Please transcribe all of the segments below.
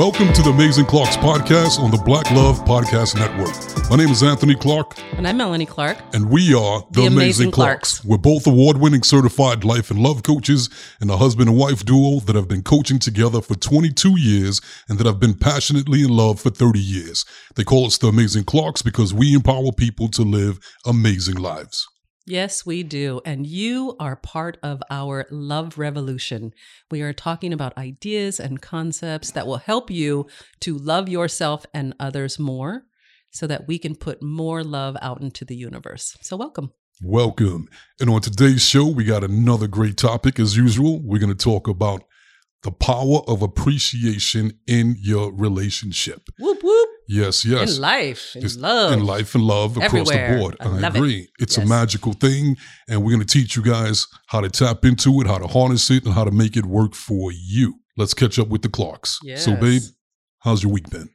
Welcome to the Amazing Clarks podcast on the Black Love Podcast Network. My name is Anthony Clark, And I'm Melanie Clark. and we are the, The Amazing, Amazing Clarks. Clarks. We're both award winning certified life and love coaches and a husband and wife duo that have been coaching together for 22 years and that have been passionately in love for 30 years. They call us the Amazing Clarks because we empower people to live amazing lives. Yes, we do. And you are part of our love revolution. We are talking about ideas and concepts that will help you to love yourself and others more so that we can put more love out into the universe. So, welcome. Welcome. And on today's show, we got another great topic as usual. We're going to talk about the power of appreciation in your relationship. Whoop, whoop. Yes, yes. In life, in Just love. in life and love across the Everywhere. board. I it. agree. It's a magical thing, and we're going to teach you guys how to tap into it, how to harness it, and how to make it work for you. Let's catch up with the Clarks. So, babe, how's your week been?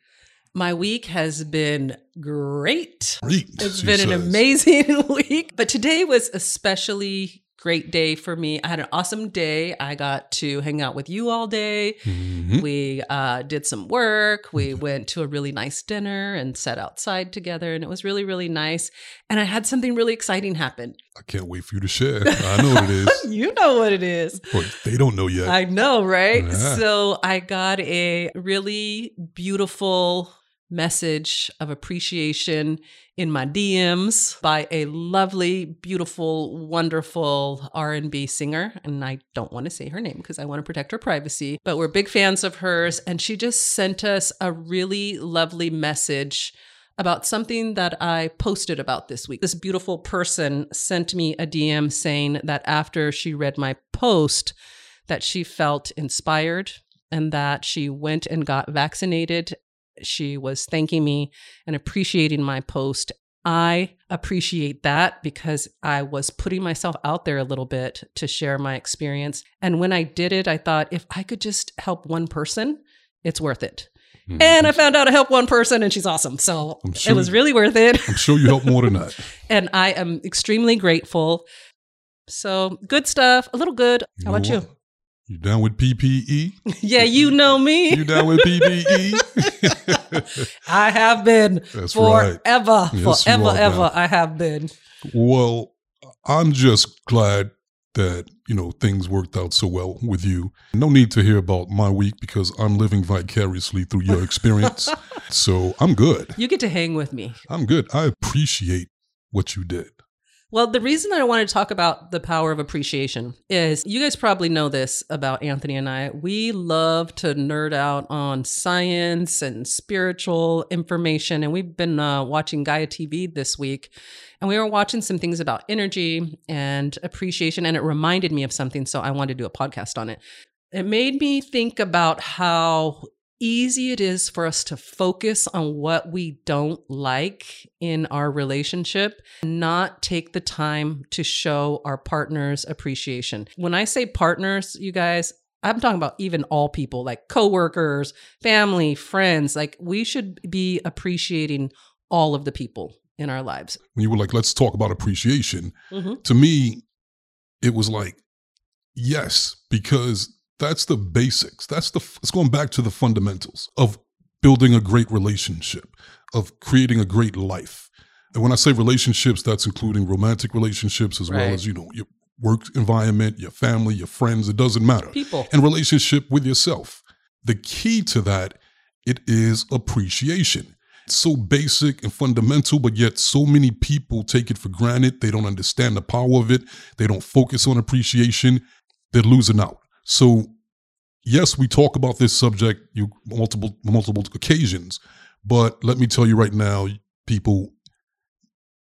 My week has been great. Great. It's been an amazing week. But today was especially great day for me. I had an awesome day. I got to hang out with you all day. Mhm. We uh, did some work. We went to a really nice dinner and sat outside together, and it was really, really nice. And I had something really exciting happen. I can't wait for you to share. I know what it is, You know what it is. they don't know yet. I know, right? Yeah. So I got a really beautiful message of appreciation in my DMs by a lovely, beautiful, wonderful R&B singer, and I don't want to say her name because I want to protect her privacy, but we're big fans of hers and she just sent us a really lovely message about something that I posted about this week. This beautiful person sent me a DM saying that after she read my post that she felt inspired and that she went and got vaccinated. She was thanking me and appreciating my post. I appreciate that because I was putting myself out there a little bit to share my experience. And when I did it, I thought if I could just help one person, it's worth it. Mhm. And I found out I helped one person and she's awesome. So sure- it was really worth it. I'm sure you helped more than that. and I am extremely grateful. So good stuff, a little good. How about you? You down with PPE? Yeah, you know me. You down with PPE? I have been That's right. forever, Yes, forever, ever. I have been. Well, I'm just glad that, you know, things worked out so well with you. No need to hear about my week because I'm living vicariously through your experience. so I'm good. You get to hang with me. I'm good. I appreciate what you did. Well, the reason that I wanted to talk about the power of appreciation is you guys probably know this about Anthony and I. We love to nerd out on science and spiritual information. And we've been uh, watching Gaia TV this week. And we were watching some things about energy and appreciation. And it reminded me of something. So I wanted to do a podcast on it. It made me think about how easy it is for us to focus on what we don't like in our relationship not take the time to show our partners appreciation. When I say partners, you guys, I'm talking about even all people, like coworkers, family, friends. Like we should be appreciating all of the people in our lives. When you were like, let's talk about appreciation, Mhm. to me, it was like, yes, because that's the basics. That's the, it's going back to the fundamentals of building a great relationship, of creating a great life. And when I say relationships, that's including romantic relationships as well as, you know, your work environment, your family, your friends, it doesn't matter. People. And relationship with yourself. The key to that, it is appreciation. It's so basic and fundamental, but yet so many people take it for granted. They don't understand the power of it. They don't focus on appreciation. They're losing out. So, yes, we talk about this subject you multiple multiple occasions, but let me tell you right now, people,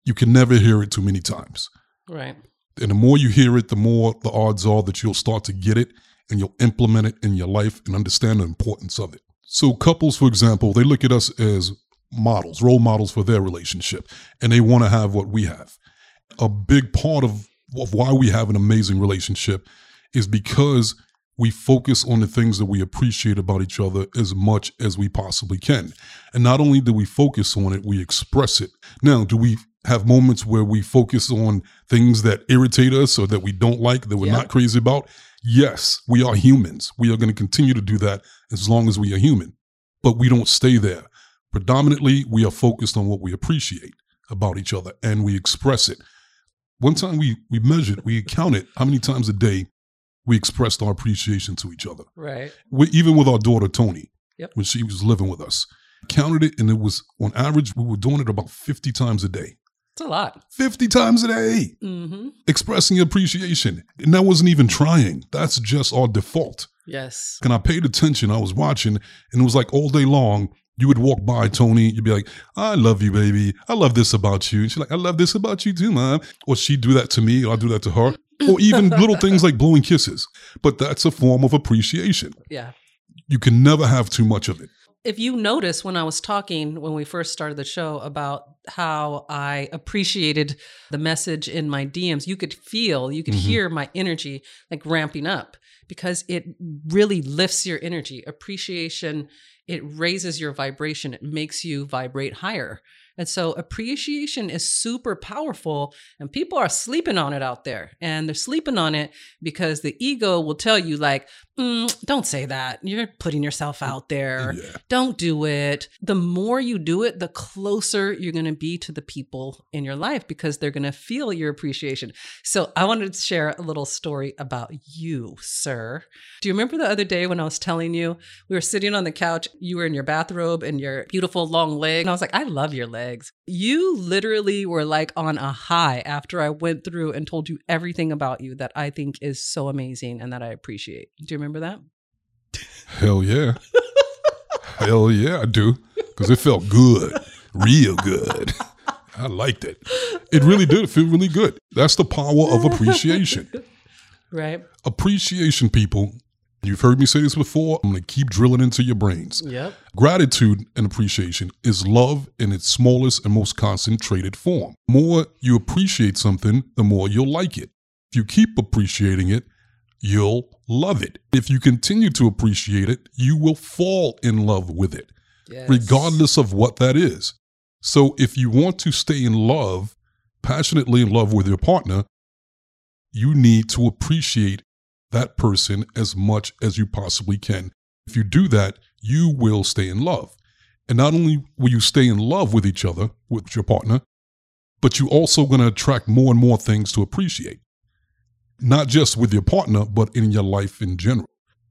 you can never hear it too many times. Right. And the more you hear it, the more the odds are that you'll start to get it and you'll implement it in your life and understand the importance of it. So, couples, for example, they look at us as models, role models for their relationship, and they want to have what we have. A big part of, of why we have an amazing relationship is because we focus on the things that we appreciate about each other as much as we possibly can. And not only do we focus on it, we express it. Now, do we have moments where we focus on things that irritate us or that we don't like, that we're Yeah. not crazy about? Yes, we are humans. We are going to continue to do that as long as we are human. but we don't stay there. Predominantly, we are focused on what we appreciate about each other and we express it. One time we we measured, we counted how many times a day we expressed our appreciation to each other. Right. We, even with our daughter Tony, Yep. when she was living with us, counted it, and it was on average we were doing it about fifty times a day. It's a lot. Fifty times a day, Mm-hmm. expressing appreciation, and that wasn't even trying. That's just our default. Yes. And I paid attention. I was watching, and it was like all day long. You would walk by Tony, you'd be like, "I love you, baby. I love this about you." And she's like, "I love this about you too, mom." Or she'd do that to me, or I'd do that to her. Or even little things like blowing kisses. But that's a form of appreciation. Yeah. You can never have too much of it. If you notice when I was talking when we first started the show about how I appreciated the message in my DMs, you could feel, you could Mhm. hear my energy like ramping up because it really lifts your energy. Appreciation, it raises your vibration, it makes you vibrate higher. And so appreciation is super powerful and people are sleeping on it out there. And they're sleeping on it because the ego will tell you like, mm, don't say that. You're putting yourself out there. Yeah. Don't do it. The more you do it, the closer you're going to be to the people in your life because they're going to feel your appreciation. So, I wanted to share a little story about you, sir. Do you remember the other day when I was telling you we were sitting on the couch, you were in your bathrobe and your beautiful long leg, and I was like, I love your legs. You literally were like on a high after I went through and told you everything about you that I think is so amazing and that I appreciate. Do you remember that? Hell yeah. Hell yeah, I do. Because it felt good. Real good. I liked it. It really did feel really good. That's the power of appreciation. Right? Appreciation, people. You've heard me say this before. I'm going to keep drilling into your brains. Yep. Gratitude and appreciation is love in its smallest and most concentrated form. More you appreciate something, the more you'll like it. If you keep appreciating it, you'll love it. If you continue to appreciate it, you will fall in love with it, Yes. regardless of what that is. So if you want to stay in love, passionately in love with your partner, you need to appreciate that person as much as you possibly can. If you do that, you will stay in love. And not only will you stay in love with each other, with your partner, but you're also going to attract more and more things to appreciate. Not just with your partner, but in your life in general.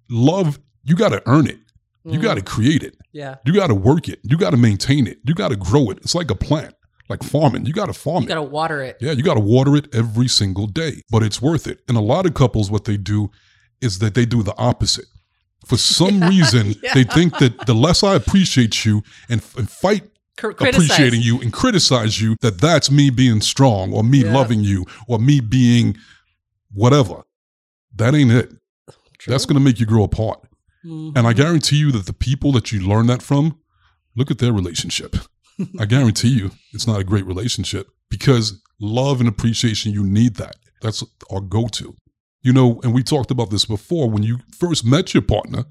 Love, you got to earn it. You Mhm. got to create it. Yeah. You got to work it. You got to maintain it. You got to grow it. It's like a plant, like farming. You got to farm You it. You got to water it. Yeah, you got to water it every single day, but it's worth it. And a lot of couples, what they do is that they do the opposite. For some reason, Yeah. they think that the less I appreciate you and, and fight appreciating you and criticize you, that that's me being strong or me Yeah. loving you or me being whatever. That ain't it. True. That's going to make you grow apart. Mhm. And I guarantee you that the people that you learn that from, look at their relationship. I guarantee you it's not a great relationship because love and appreciation, you need that. That's our go to. You know, and we talked about this before when you first met your partner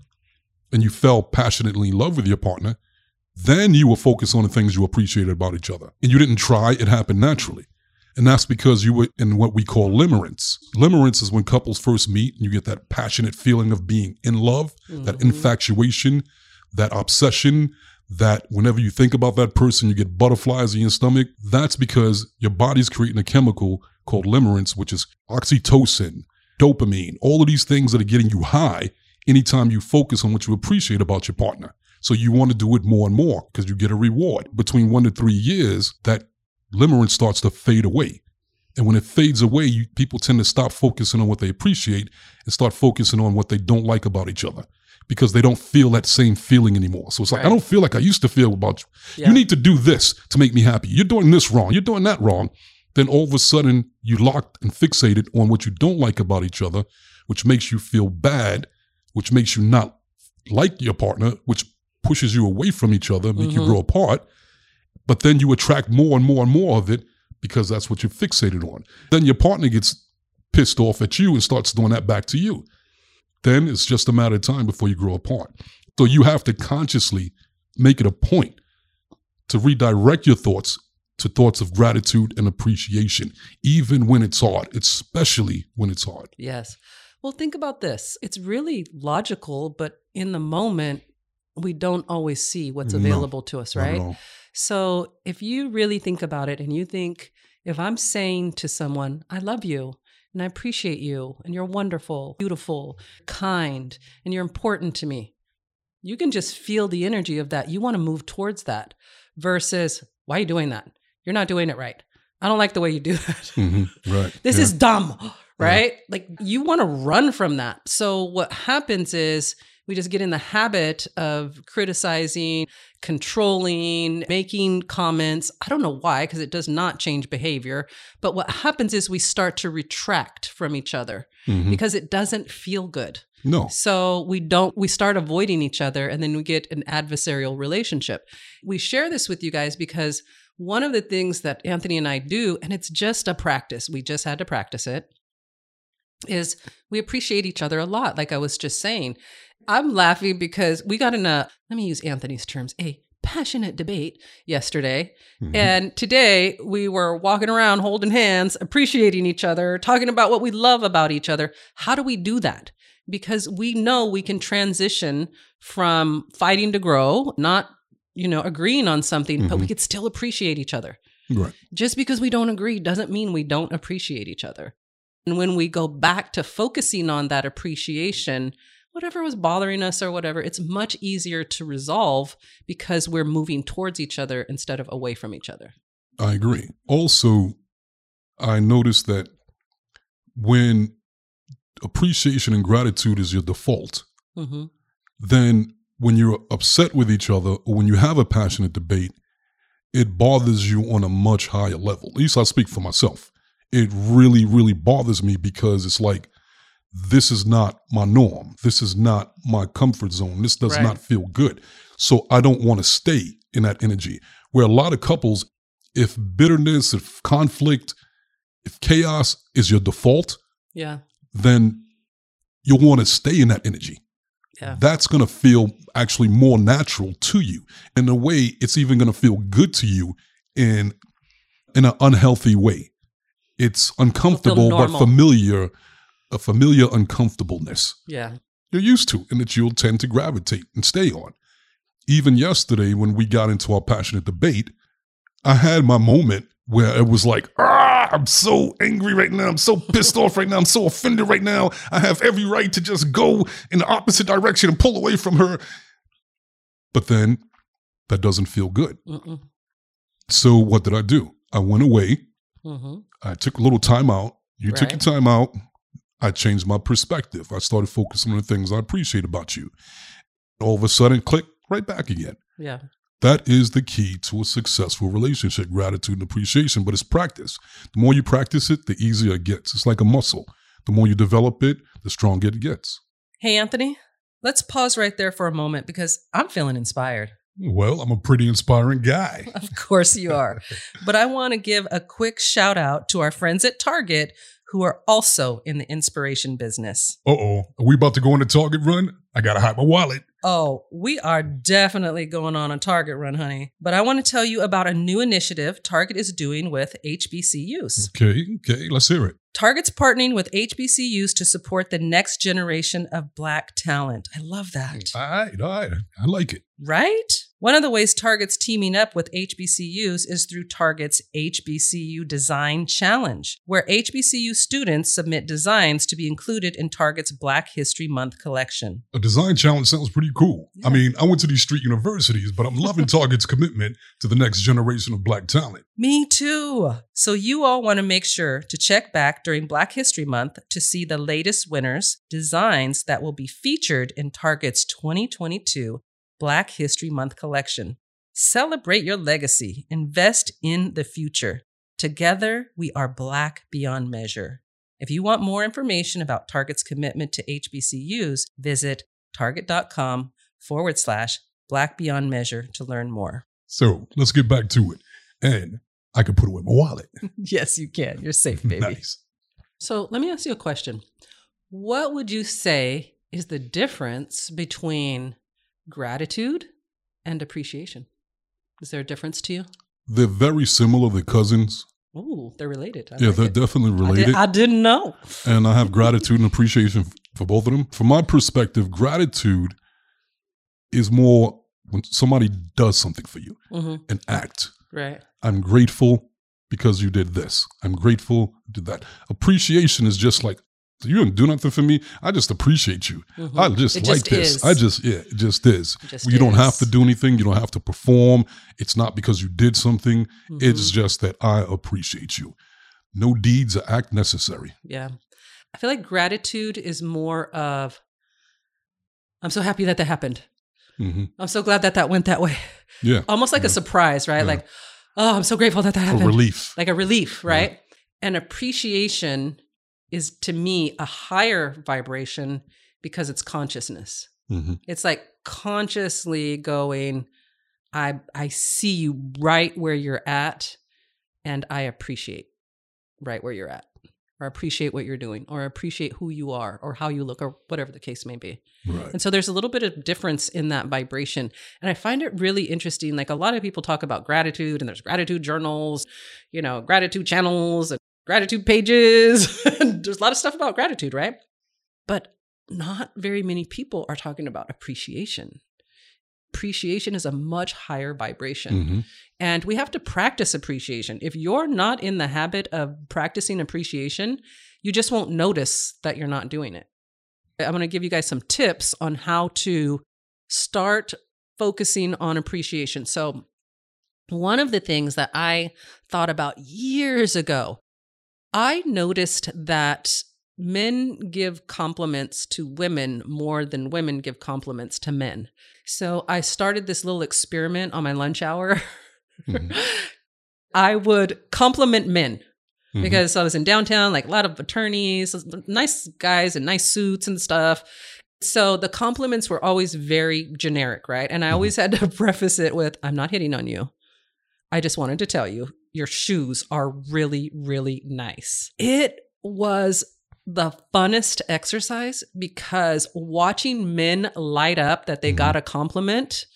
and you fell passionately in love with your partner, then you were focused on the things you appreciated about each other. And you didn't try, it happened naturally. And that's because you were in what we call limerence. Limerence is when couples first meet and you get that passionate feeling of being in love, that Mhm. infatuation, that obsession, that whenever you think about that person, you get butterflies in your stomach. That's because your body's creating a chemical called limerence, which is oxytocin, dopamine, all of these things that are getting you high anytime you focus on what you appreciate about your partner. So you want to do it more and more because you get a reward. Between one to three years, that limerence starts to fade away. And when it fades away, you, people tend to stop focusing on what they appreciate and start focusing on what they don't like about each other because they don't feel that same feeling anymore. So it's like, I don't feel like I used to feel about you. Yeah. You need to do this to make me happy. You're doing this wrong. You're doing that wrong. Then all of a sudden, you locked and fixated on what you don't like about each other, which makes you feel bad, which makes you not like your partner, which pushes you away from each other, make you Mhm. grow apart. But then you attract more and more and more of it because that's what you're fixated on. Then your partner gets pissed off at you and starts doing that back to you. Then it's just a matter of time before you grow apart. So you have to consciously make it a point to redirect your thoughts to thoughts of gratitude and appreciation, even when it's hard, especially when it's hard. Yes. Well, think about this. It's really logical, but in the moment, we don't always see what's No, available to us, Not at right? So if you really think about it and you think, if I'm saying to someone, I love you and I appreciate you and you're wonderful, beautiful, kind, and you're important to me, you can just feel the energy of that. You want to move towards that versus, why are you doing that? You're not doing it right. I don't like the way you do that. Mhm. Right. This Yeah. is dumb, right? Like you want to run from that. So what happens is we just get in the habit of criticizing, controlling, making comments. I don't know why, because it does not change behavior. But what happens is we start to retract from each other Mhm. because it doesn't feel good. No. So we don't, we start avoiding each other and then we get an adversarial relationship. We share this with you guys because one of the things that Anthony and I do, and it's just a practice, we just had to practice it, is we appreciate each other a lot. Like I was just saying, I'm laughing because we got in a, let me use Anthony's terms, a passionate debate yesterday. Mhm. And today we were walking around holding hands, appreciating each other, talking about what we love about each other. How do we do that? Because we know we can transition from fighting to grow, not, you know, agreeing on something, but we Mhm. could still appreciate each other. Right. Just because we don't agree doesn't mean we don't appreciate each other. And when we go back to focusing on that appreciation, whatever was bothering us or whatever, it's much easier to resolve because we're moving towards each other instead of away from each other. I agree. Also, I noticed that when appreciation and gratitude is your default, hmm then when you're upset with each other or when you have a passionate debate, it bothers you on a much higher level. At least I speak for myself. It really, really bothers me because it's like, this is not my norm. This is not my comfort zone. This does Right. not feel good. So I don't want to stay in that energy. Where a lot of couples, if bitterness, if conflict, if chaos is your default, Yeah. then you'll want to stay in that energy Yeah. that's going to feel actually more natural to you. In a way, it's even going to feel good to you in in an unhealthy way. It's uncomfortable but familiar, a familiar uncomfortableness Yeah. you're used to and that you'll tend to gravitate and stay on. Even yesterday, when we got into our passionate debate, I had my moment where it was like, ah, I'm so angry right now. I'm so pissed off right now. I'm so offended right now. I have every right to just go in the opposite direction and pull away from her. But then that doesn't feel good. Mm-mm. So what did I do? I went away. hmm I took a little time out. You took your time out. I changed my perspective. I started focusing on the things I appreciate about you. All of a sudden, click right back again. Yeah. That is the key to a successful relationship gratitude and appreciation, but it's practice. The more you practice it, the easier it gets. It's like a muscle. The more you develop it, the stronger it gets. Hey, Anthony, let's pause right there for a moment because I'm feeling inspired. Well, I'm a pretty inspiring guy. Of course you are. but I want to give a quick shout out to our friends at Target who are also in the inspiration business. Uh oh. Are we about to go on a Target run? I got to hide my wallet. Oh, we are definitely going on a Target run, honey. But I want to tell you about a new initiative Target is doing with HBCUs. Okay, okay, let's hear it. Target's partnering with HBCUs to support the next generation of Black talent. I love that. All right, all right. I like it. Right? One of the ways Target's teaming up with HBCUs is through Target's HBCU Design Challenge, where HBCU students submit designs to be included in Target's Black History Month collection. A design challenge sounds pretty cool. I mean, I went to these street universities, but I'm loving Target's commitment to the next generation of black talent. Me too. So, you all want to make sure to check back during Black History Month to see the latest winners' designs that will be featured in Target's 2022 Black History Month collection. Celebrate your legacy, invest in the future. Together, we are Black beyond measure. If you want more information about Target's commitment to HBCUs, visit target.com forward slash Black beyond measure to learn more. So let's get back to it. And I can put away my wallet. Yes, you can. You're safe, baby. nice. So let me ask you a question. What would you say is the difference between gratitude and appreciation? Is there a difference to you? They're very similar. They're cousins. Ooh, they're related. I yeah, like they're it. definitely I, did, related. I didn't know. and I have gratitude and appreciation for both of them. From my perspective, gratitude is more when somebody does something for you, hmm an act. Right. I'm grateful because you did this. I'm grateful you did that. Appreciation is just like you didn't do nothing for me. I just appreciate you. Mhm. I just It like just this. is. I just yeah, it just is. It just you don't have to do anything. You don't have to perform. It's not because you did something. It's Mhm. just that I appreciate you. No deeds or act necessary. Yeah. I feel like gratitude is more of, I'm so happy that that happened. hmm I'm so glad that that went that way. Yeah, Almost like Yeah. a surprise, right? Yeah. Like, oh, I'm so grateful that that a happened. relief. Like a relief, right? And appreciation is to me a higher vibration because it's consciousness. hmm It's like consciously going, I I see you right where you're at and I appreciate right where you're at. Or appreciate what you're doing, or appreciate who you are, or how you look, or whatever the case may be. Right. And so there's a little bit of difference in that vibration. And I find it really interesting. Like a lot of people talk about gratitude, and there's gratitude journals, you know, gratitude channels, and gratitude pages. there's a lot of stuff about gratitude, right? But not very many people are talking about appreciation. Appreciation is a much higher vibration. hmm And we have to practice appreciation. If you're not in the habit of practicing appreciation, you just won't notice that you're not doing it. I'm going to give you guys some tips on how to start focusing on appreciation. So, one of the things that I thought about years ago, I noticed that men give compliments to women more than women give compliments to men. So I started this little experiment on my lunch hour. Mhm. I would compliment men Mhm. because I was in downtown, like a lot of attorneys, nice guys in nice suits and stuff. So the compliments were always very generic, right? And I Mhm. always had to preface it with, I'm not hitting on you. I just wanted to tell you, your shoes are really, really nice. It was the funnest exercise because watching men light up that they Mhm. got a compliment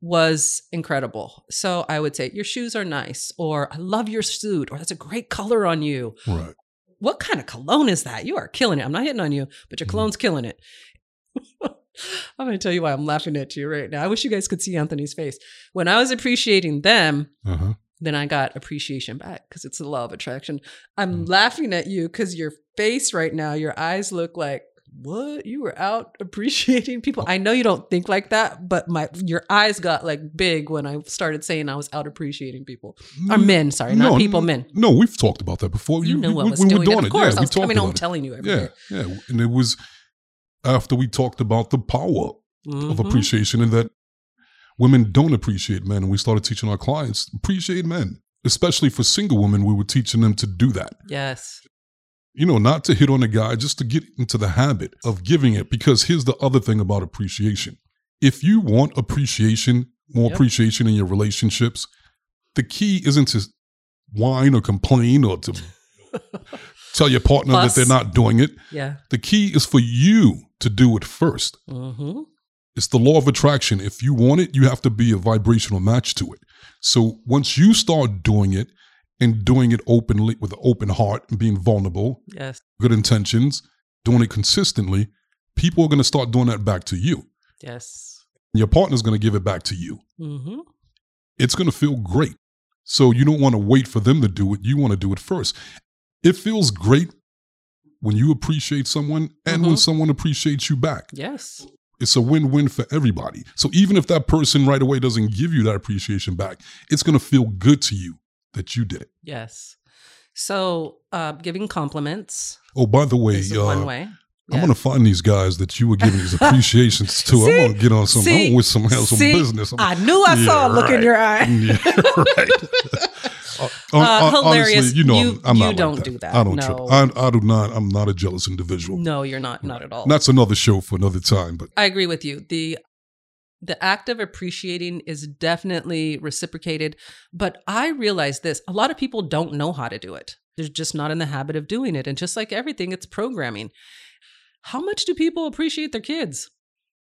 was incredible. So I would say, Your shoes are nice, or I love your suit, or that's a great color on you. Right. What kind of cologne is that? You are killing it. I'm not hitting on you, but your Mhm. cologne's killing it. I'm going to tell you why I'm laughing at you right now. I wish you guys could see Anthony's face. When I was appreciating them, Uh huh. Then I got appreciation back because it's the law of attraction. I'm Mm. laughing at you because your face right now, your eyes look like, what? You were out appreciating people. I know you don't think like that, but my your eyes got like big when I started saying I was out appreciating people. Or men, sorry, not people, men. No, we've talked about that before. You knew we, I was we were doing it. doing Of it. course, yeah, I was coming home it. telling you Yeah, yeah, and it was after we talked about the power of Mhm. appreciation and that women don't appreciate men, and we started teaching our clients appreciate men, especially for single women. We were teaching them to do that. Yes. You know, not to hit on a guy, just to get into the habit of giving it. Because here's the other thing about appreciation: if you want appreciation, more Yep. appreciation in your relationships, the key isn't to whine or complain or to tell your partner Fuss. that they're not doing it. Yeah. The key is for you to do it first. hmm It's the law of attraction. If you want it, you have to be a vibrational match to it. So once you start doing it and doing it openly with an open heart and being vulnerable, Yes. good intentions, doing it consistently, people are going to start doing that back to you. Yes. Your partner's going to give it back to you. hmm It's going to feel great. So you don't want to wait for them to do it. You want to do it first. It feels great when you appreciate someone and when Mhm. someone appreciates you back. Yes. It's a win win for everybody. So even if that person right away doesn't give you that appreciation back, it's going to feel good to you that you did it. Yes. So, uh, giving compliments Oh, by the way, uh, one way. I'm going to find these guys that you were giving these appreciations to. See? I'm going to get on some, See? I'm with some, some See? business. I'm- I knew I saw a Yeah, look in your eye. Yeah, right. Uh, Uh, hilarious. Honestly, you know, You- I'm, I'm you not don't like do that. I don't. No. I, I do not. I'm not a jealous individual. No, you're not. Not at all. And That's another show for another time. But I agree with you. The the act of appreciating is definitely reciprocated, but I realize this, a lot of people don't know how to do it. They're just not in the habit of doing it. And just like everything, it's programming. How much do people appreciate their kids?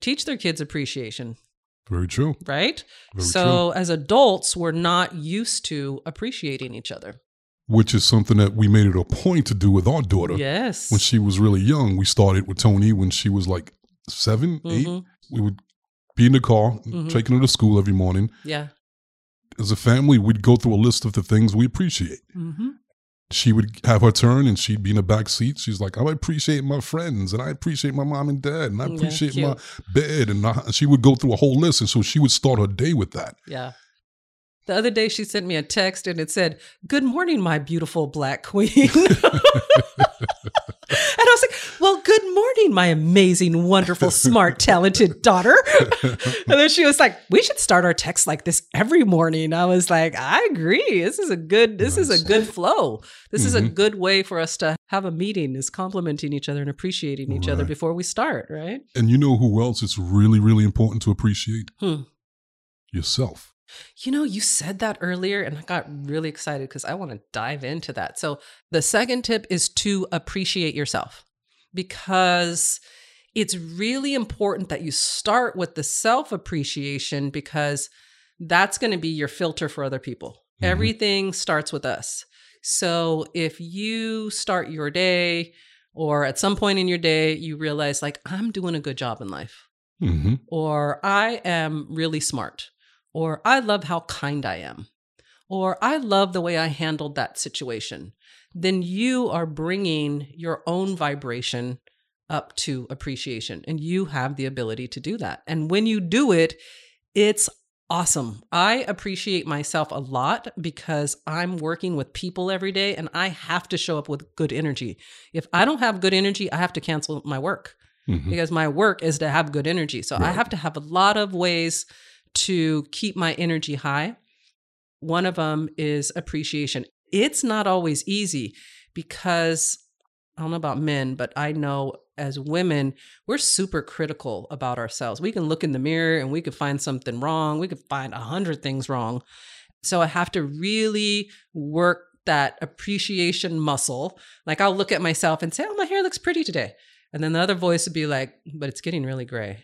Teach their kids appreciation, very true. right? Very so as adults, we're not used to appreciating each other. Which is something that we made it a point to do with our daughter Yes. when she was really young. We started with Tony when she was like 7 eight. Mhm. We would be in the car, Mhm. taking her to school every morning. Yeah. As a family, we'd go through a list of the things we appreciate. Mm-hmm. She would have her turn and she'd be in the back seat. She's like, I appreciate my friends and I appreciate my mom and dad and I appreciate cute. my bed. And I, she would go through a whole list. And so she would start her day with that. Yeah. The other day, she sent me a text and it said, Good morning, my beautiful black queen. and I was like, Well, good morning, my amazing, wonderful, smart, talented daughter. and then she was like, We should start our text like this every morning. I was like, I agree. This is a good, this is a good flow. This is a Mhm. good way for us to have a meeting, is complimenting each other and appreciating each other before we start, right? And you know who else it's really, really important to appreciate? Hmm. Yourself. You know, you said that earlier, and I got really excited because I want to dive into that. So, the second tip is to appreciate yourself because it's really important that you start with the self appreciation because that's going to be your filter for other people. Mhm. Everything starts with us. So, if you start your day or at some point in your day, you realize, like, I'm doing a good job in life hmm or I am really smart, or I love how kind I am, or I love the way I handled that situation, then you are bringing your own vibration up to appreciation. And you have the ability to do that. And when you do it, it's awesome. I appreciate myself a lot because I'm working with people every day and I have to show up with good energy. If I don't have good energy, I have to cancel my work hmm because my work is to have good energy. So I have to have a lot of ways to keep my energy high. One of them is appreciation. It's not always easy because I don't know about men, but I know as women, we're super critical about ourselves. We can look in the mirror and we could find something wrong. We could find a hundred things wrong. So I have to really work that appreciation muscle. Like I'll look at myself and say, "Oh, my hair looks pretty today." And then the other voice would be like, but it's getting really gray.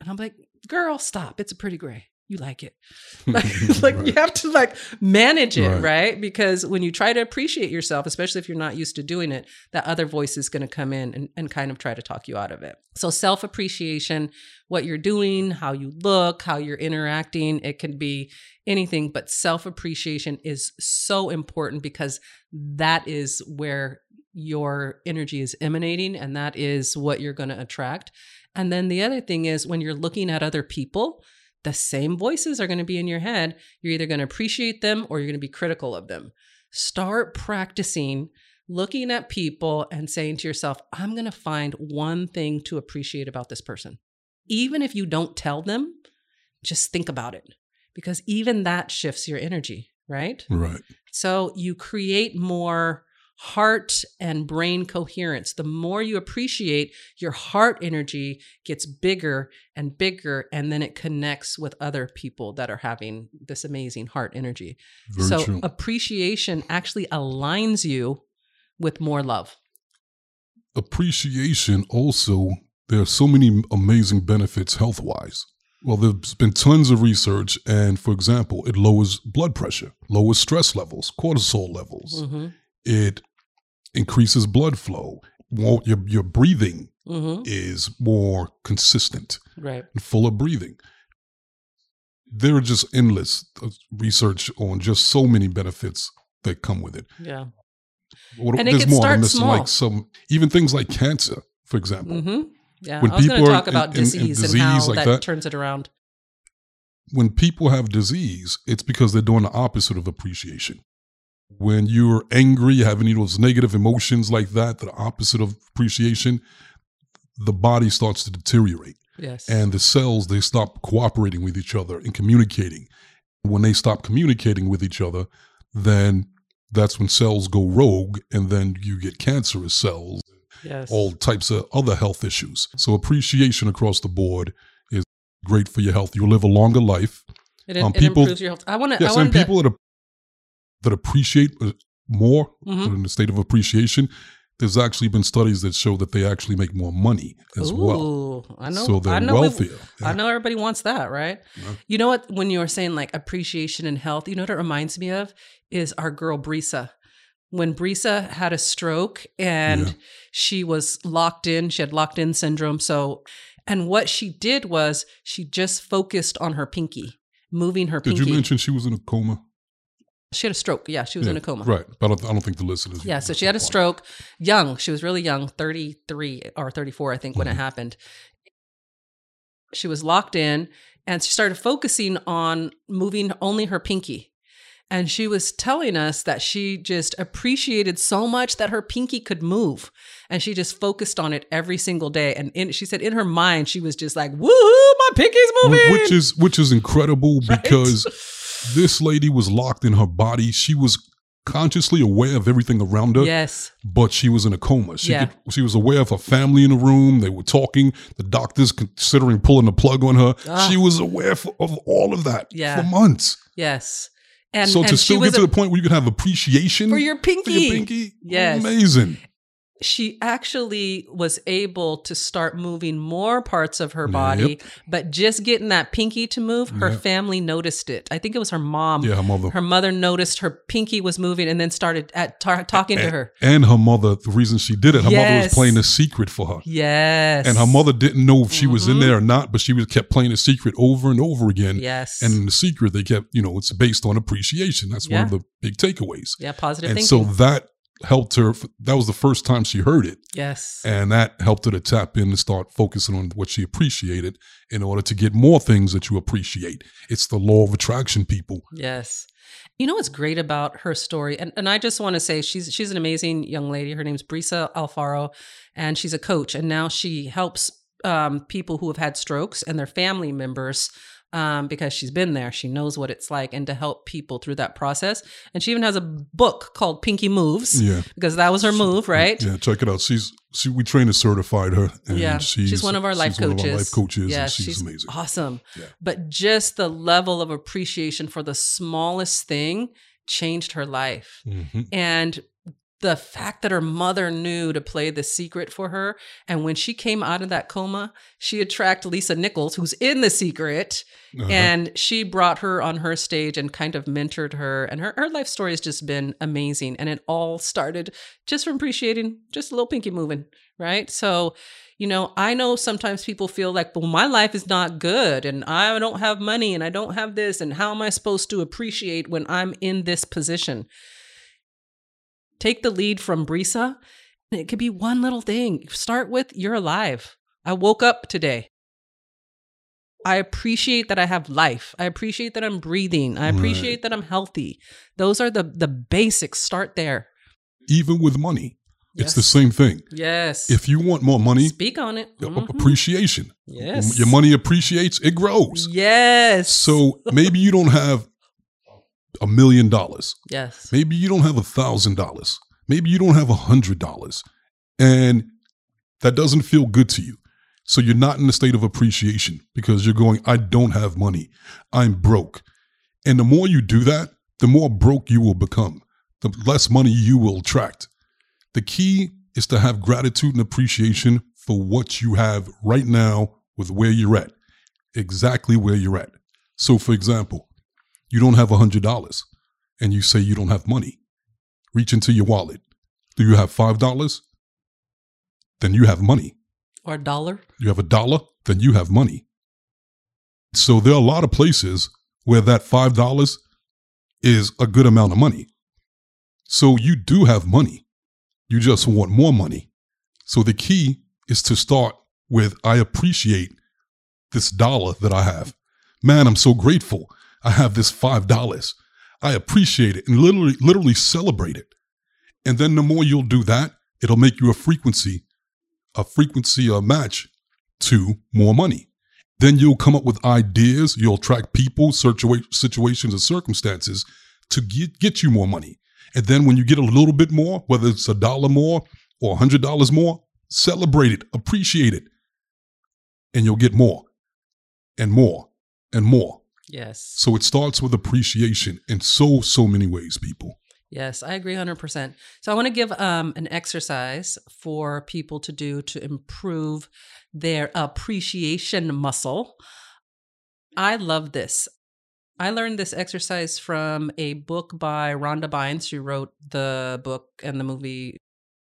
And I'm like, girl, stop. It's a pretty gray. You like it. like, like you have to like manage it, Right. right. Because when you try to appreciate yourself, especially if you're not used to doing it, that other voice is going to come in and, and kind of try to talk you out of it. So self appreciation, what you're doing, how you look, how you're interacting, it can be anything, but self appreciation is so important because that is where your energy is emanating and that is what you're going to attract. And then the other thing is when you're looking at other people, the same voices are going to be in your head. You're either going to appreciate them or you're going to be critical of them. Start practicing looking at people and saying to yourself, I'm going to find one thing to appreciate about this person. Even if you don't tell them, just think about it because even that shifts your energy, right? Right. So you create more heart and brain coherence. The more you appreciate, your heart energy gets bigger and bigger, and then it connects with other people that are having this amazing heart energy. Very so true. appreciation actually aligns you with more love. appreciation also there are so many amazing benefits health wise well there's been tons of research and for example it lowers blood pressure lowers stress levels cortisol levels hmm it increases blood flow more, your, your breathing hmm is more consistent Right. and full of breathing there are just endless uh, research on just so many benefits that come with it Yeah. What- And it there's more start I'm missing, small. like some even things like cancer for example hmm Yeah. When I was going to talk about in- in- in disease, and how like that, that- turns it around. when people have disease, it's because they're doing the opposite of appreciation. When you're angry, you have any of those negative emotions like that, the opposite of appreciation, the body starts to deteriorate. Yes. And the cells, they stop cooperating with each other and communicating. When they stop communicating with each other, then that's when cells go rogue and then you get cancerous cells, yes. all types of other health issues. So appreciation across the board is great for your health. You'll live a longer life. It, um, it people- improves your health. I want to. Yes, I and want people that are, that appreciate uh, more Mhm. in the state of appreciation, there's actually been studies that show that they actually make more money as well. I know. So they're I know we- wealthier. I know everybody wants that, right? Yeah. You know what? When you were saying like appreciation and health, you know what it reminds me of is our girl Brisa. When Brisa had a stroke and Yeah. she was locked in, she had locked in syndrome. So And what she did was she just focused on her pinky, moving her pinky. Did pinky. you mention she was in a coma? She had a stroke. Yeah, she was Yeah, in a coma. Right. But I don't, I don't think the listeners. Yeah, so she had a stroke young. She was really young, 33 or 34, I think, when it Mhm. happened. She was locked in and she started focusing on moving only her pinky. And she was telling us that she just appreciated so much that her pinky could move. And she just focused on it every single day. And in, she said in her mind, she was just like, woohoo, my pinky's moving. Which is which is incredible Right? because this lady was locked in her body. She was consciously aware of everything around her, yes. but she was in a coma. She Yeah. could, she was aware of her family in the room. They were talking. The doctors considering pulling the plug on her. Ah. She was aware f of all of that Yeah. for months. Yes. And, so and to still get to a- the point where you can have appreciation for your pinky. for your pinky, Yes. amazing. She actually was able to start moving more parts of her body, but just getting that pinky to move, her Yep. family noticed it. I think it was her mom. Yeah, her mother. Her mother noticed her pinky was moving and then started at tar- talking to her. and her mother, the reason she did it, her mother was playing a secret for her. Yes. And her mother didn't know if she was in Mhm. there or not, but she was kept playing a secret over and over again. Yes. And in the secret, they kept, you know, it's based on appreciation. That's one of the big takeaways. yeah, positive And thinking. so that helped her. That was the first time she heard it. yes. And that helped her to tap in and start focusing on what she appreciated in order to get more things that you appreciate. It's the law of attraction, people. Yes. You know what's great about her story, and, and I just want to say she's she's an amazing young lady. Her name's Brisa Alfaro, and she's a coach, and now she helps um, people who have had strokes and their family members um, because she's been there. She knows what it's like, and to help people through that process. And she even has a book called Pinky Moves Yeah. because that was her move, right? Yeah, check it out. She's she we trained and certified her. And Yeah, she's, she's, one of our life she's one of coaches. our life coaches. Yeah, and she's, amazing. awesome. Yeah. But just the level of appreciation for the smallest thing changed her life. Mhm. And the fact that her mother knew to play the secret for her, and when she came out of that coma, she attracted Lisa Nichols, who's in the secret, Uh-huh. and she brought her on her stage and kind of mentored her. And her, her life story has just been amazing. And it all started just from appreciating just a little pinky moving, right? So, you know, I know sometimes people feel like, well, my life is not good and I don't have money and I don't have this. And how am I supposed to appreciate when I'm in this position? Take the lead from Brisa. It could be one little thing. Start with you're alive. I woke up today. I appreciate that I have life. I appreciate that I'm breathing. I Right. appreciate that I'm healthy. Those are the the basics. Start there. Even with money, it's the same thing. Yes. If you want more money, Speak on it. Mhm. appreciation. Yes. Your money appreciates, it grows. Yes. So maybe you don't have a million dollars. yes. Maybe you don't have a thousand dollars. Maybe you don't have a hundred dollars. And that doesn't feel good to you. So you're not in a state of appreciation because you're going, I don't have money. I'm broke. And the more you do that, the more broke you will become, the less money you will attract. The key is to have gratitude and appreciation for what you have right now with where you're at, exactly where you're at. So, for example, you don't have a $100 and you say you don't have money. Reach into your wallet. Do you have $5? Then you have money. Or a dollar. You have a dollar, then you have money. So there are a lot of places where that $5 is a good amount of money. So you do have money. You just want more money. So the key is to start with I appreciate this dollar that I have. Man, I'm so grateful. I have this $5. I appreciate it and literally literally celebrate it. And then the more you'll do that, it'll make you a frequency a frequency a match to more money. Then you'll come up with ideas, you'll attract people, situa- situations, and circumstances to get, get you more money. And then when you get a little bit more, whether it's a dollar more or a hundred dollars more, celebrate it, appreciate it, and you'll get more and more and more. Yes. So it starts with appreciation in so, so many ways, people. Yes, I agree 100%. So I want to give um, an exercise for people to do to improve their appreciation muscle. I love this. I learned this exercise from a book by Rhonda Byrnes. She wrote the book and the movie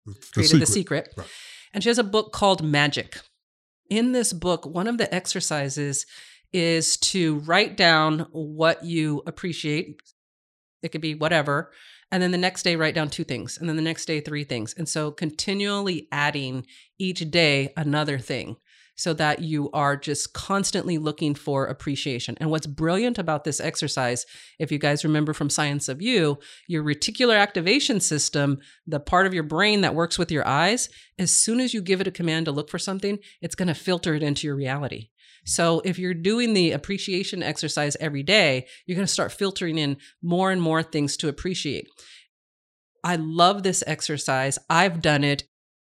The created The Secret. Right. And she has a book called Magic. in this book, one of the exercises is to write down what you appreciate. It could be whatever. And then the next day, write down two things. And then the next day, three things. And so continually adding each day another thing so that you are just constantly looking for appreciation. And what's brilliant about this exercise, if you guys remember from Science of You, your reticular activation system, the part of your brain that works with your eyes, as soon as you give it a command to look for something, it's going to filter it into your reality. So if you're doing the appreciation exercise every day, you're going to start filtering in more and more things to appreciate. I love this exercise. I've done it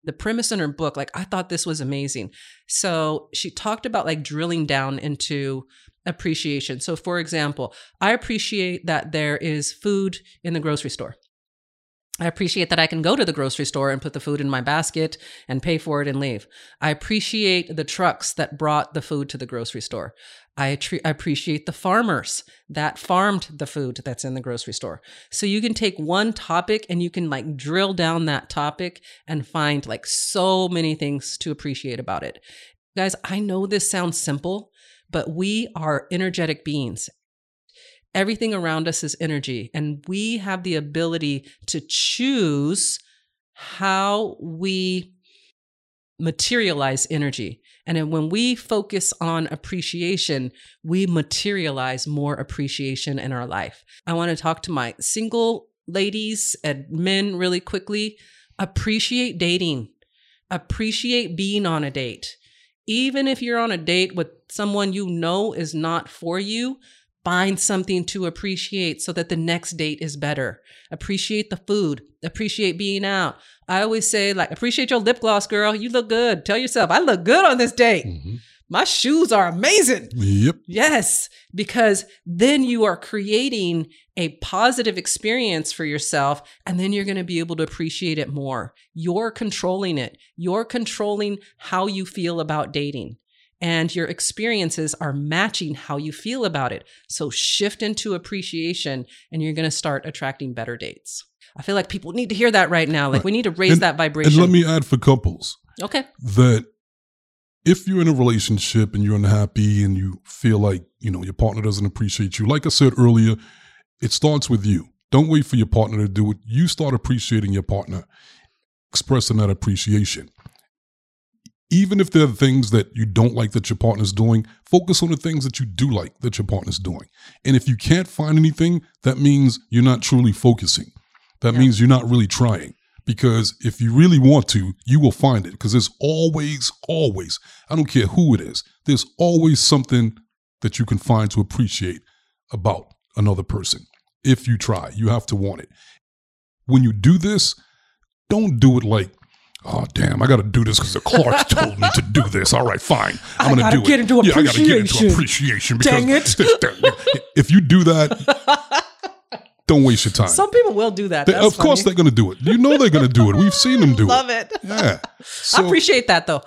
the premise in her book, like I thought this was amazing. So she talked about like drilling down into appreciation. So, for example, I appreciate that there is food in the grocery store. I appreciate that I can go to the grocery store and put the food in my basket and pay for it and leave. I appreciate the trucks that brought the food to the grocery store. I, tre- I, appreciate the farmers that farmed the food that's in the grocery store. So you can take one topic and you can like drill down that topic and find like so many things to appreciate about it. Guys, I know this sounds simple, but we are energetic beings Everything around us is energy, and we have the ability to choose how we materialize energy. And when we focus on appreciation, we materialize more appreciation in our life. I want to talk to my single ladies and men really quickly. Appreciate dating, appreciate being on a date. Even if you're on a date with someone you know is not for you, Find something to appreciate so that the next date is better. Appreciate the food. Appreciate being out. I always say, like, appreciate your lip gloss, girl. You look good. Tell yourself, I look good on this date. Mm-hmm. My shoes are amazing. Yep. Yes, because then you are creating a positive experience for yourself, and then you're going to be able to appreciate it more. You're controlling it. You're controlling how you feel about dating and your experiences are matching how you feel about it. So shift into appreciation and you're going to start attracting better dates. I feel like people need to hear that right now. Like right. we need to raise and, that vibration. And let me add for couples. Okay. That if you're in a relationship and you're unhappy and you feel like, you know, your partner doesn't appreciate you, like I said earlier, it starts with you. Don't wait for your partner to do it. You start appreciating your partner, expressing that appreciation even if there are things that you don't like that your partner's doing, focus on the things that you do like that your partner's doing. And if you can't find anything, that means you're not truly focusing. That yeah. means you're not really trying. Because if you really want to, you will find it. Because there's always, always, I don't care who it is, there's always something that you can find to appreciate about another person. If you try, you have to want it. When you do this, don't do it like oh damn, I got to do this because the Clarks told me to do this. All right, fine, I'm going to do it. Into yeah, I got to get into appreciation. Because Dang it! if you do that, don't waste your time. Some people will do that. They, of funny. course, they're going to do it. You know they're going to do it. We've seen them do Love it. Love it. Yeah, so, I appreciate that though.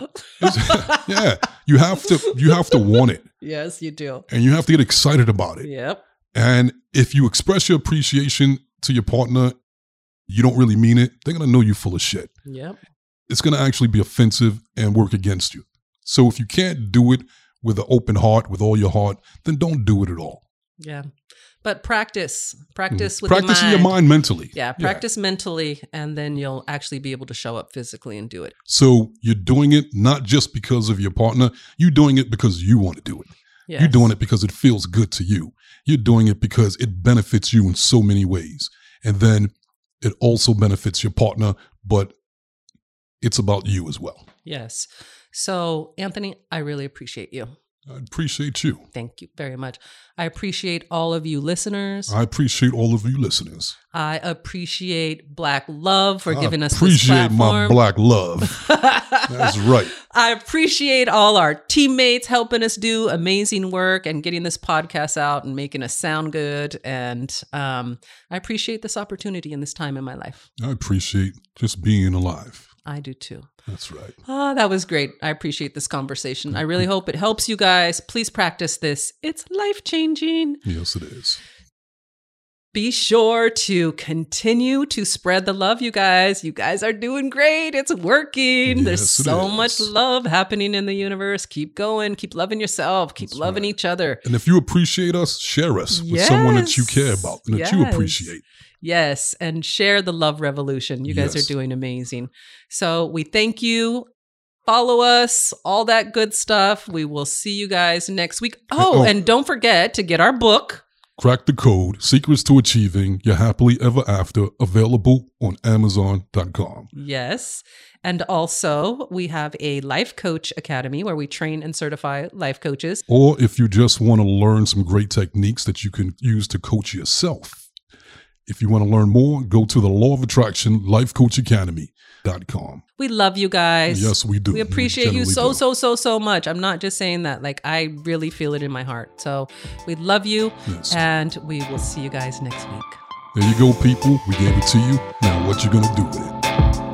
yeah, you have to. You have to want it. Yes, you do. And you have to get excited about it. Yep. And if you express your appreciation to your partner, you don't really mean it. They're going to know you full of shit. Yep it's going to actually be offensive and work against you. So if you can't do it with an open heart, with all your heart, then don't do it at all. Yeah. But practice, practice mm. with practice your mind. your mind mentally. Yeah, practice yeah. mentally, and then you'll actually be able to show up physically and do it. So you're doing it not just because of your partner. You're doing it because you want to do it. Yes. You're doing it because it feels good to you. You're doing it because it benefits you in so many ways, and then it also benefits your partner. But it's about you as well. Yes. So, Anthony, I really appreciate you. I appreciate you. Thank you very much. I appreciate all of you listeners. I appreciate all of you listeners. I appreciate Black Love for I giving us appreciate my Black Love. That's right. I appreciate all our teammates helping us do amazing work and getting this podcast out and making us sound good. And um, I appreciate this opportunity in this time in my life. I appreciate just being alive. I do too. That's right. Ah, that was great. I appreciate this conversation. I really hope it helps you guys. Please practice this. It's life changing. Yes, it is. Be sure to continue to spread the love, you guys. You guys are doing great. It's working. There's Yes, it so much love happening in the universe. Keep going. Keep loving yourself. Keep That's loving right. each other. And if you appreciate us, share us with someone that you care about and that you appreciate. Yes, and share the love revolution. You guys Yes. are doing amazing. So we thank you. Follow us, all that good stuff. We will see you guys next week. Oh, oh. and don't forget to get our book. Crack the Code Secrets to Achieving Your Happily Ever After, available on Amazon.com. Yes. And also, we have a life coach academy where we train and certify life coaches. Or if you just want to learn some great techniques that you can use to coach yourself. If you want to learn more, go to the Law of Attraction Life Coach Academy.com. We love you guys. Yes, we do. We appreciate you so, do. so, so, so much. I'm not just saying that. Like, I really feel it in my heart. So we love you. Yes. And we will see you guys next week. There you go, people. We gave it to you. Now, what you going to do with it?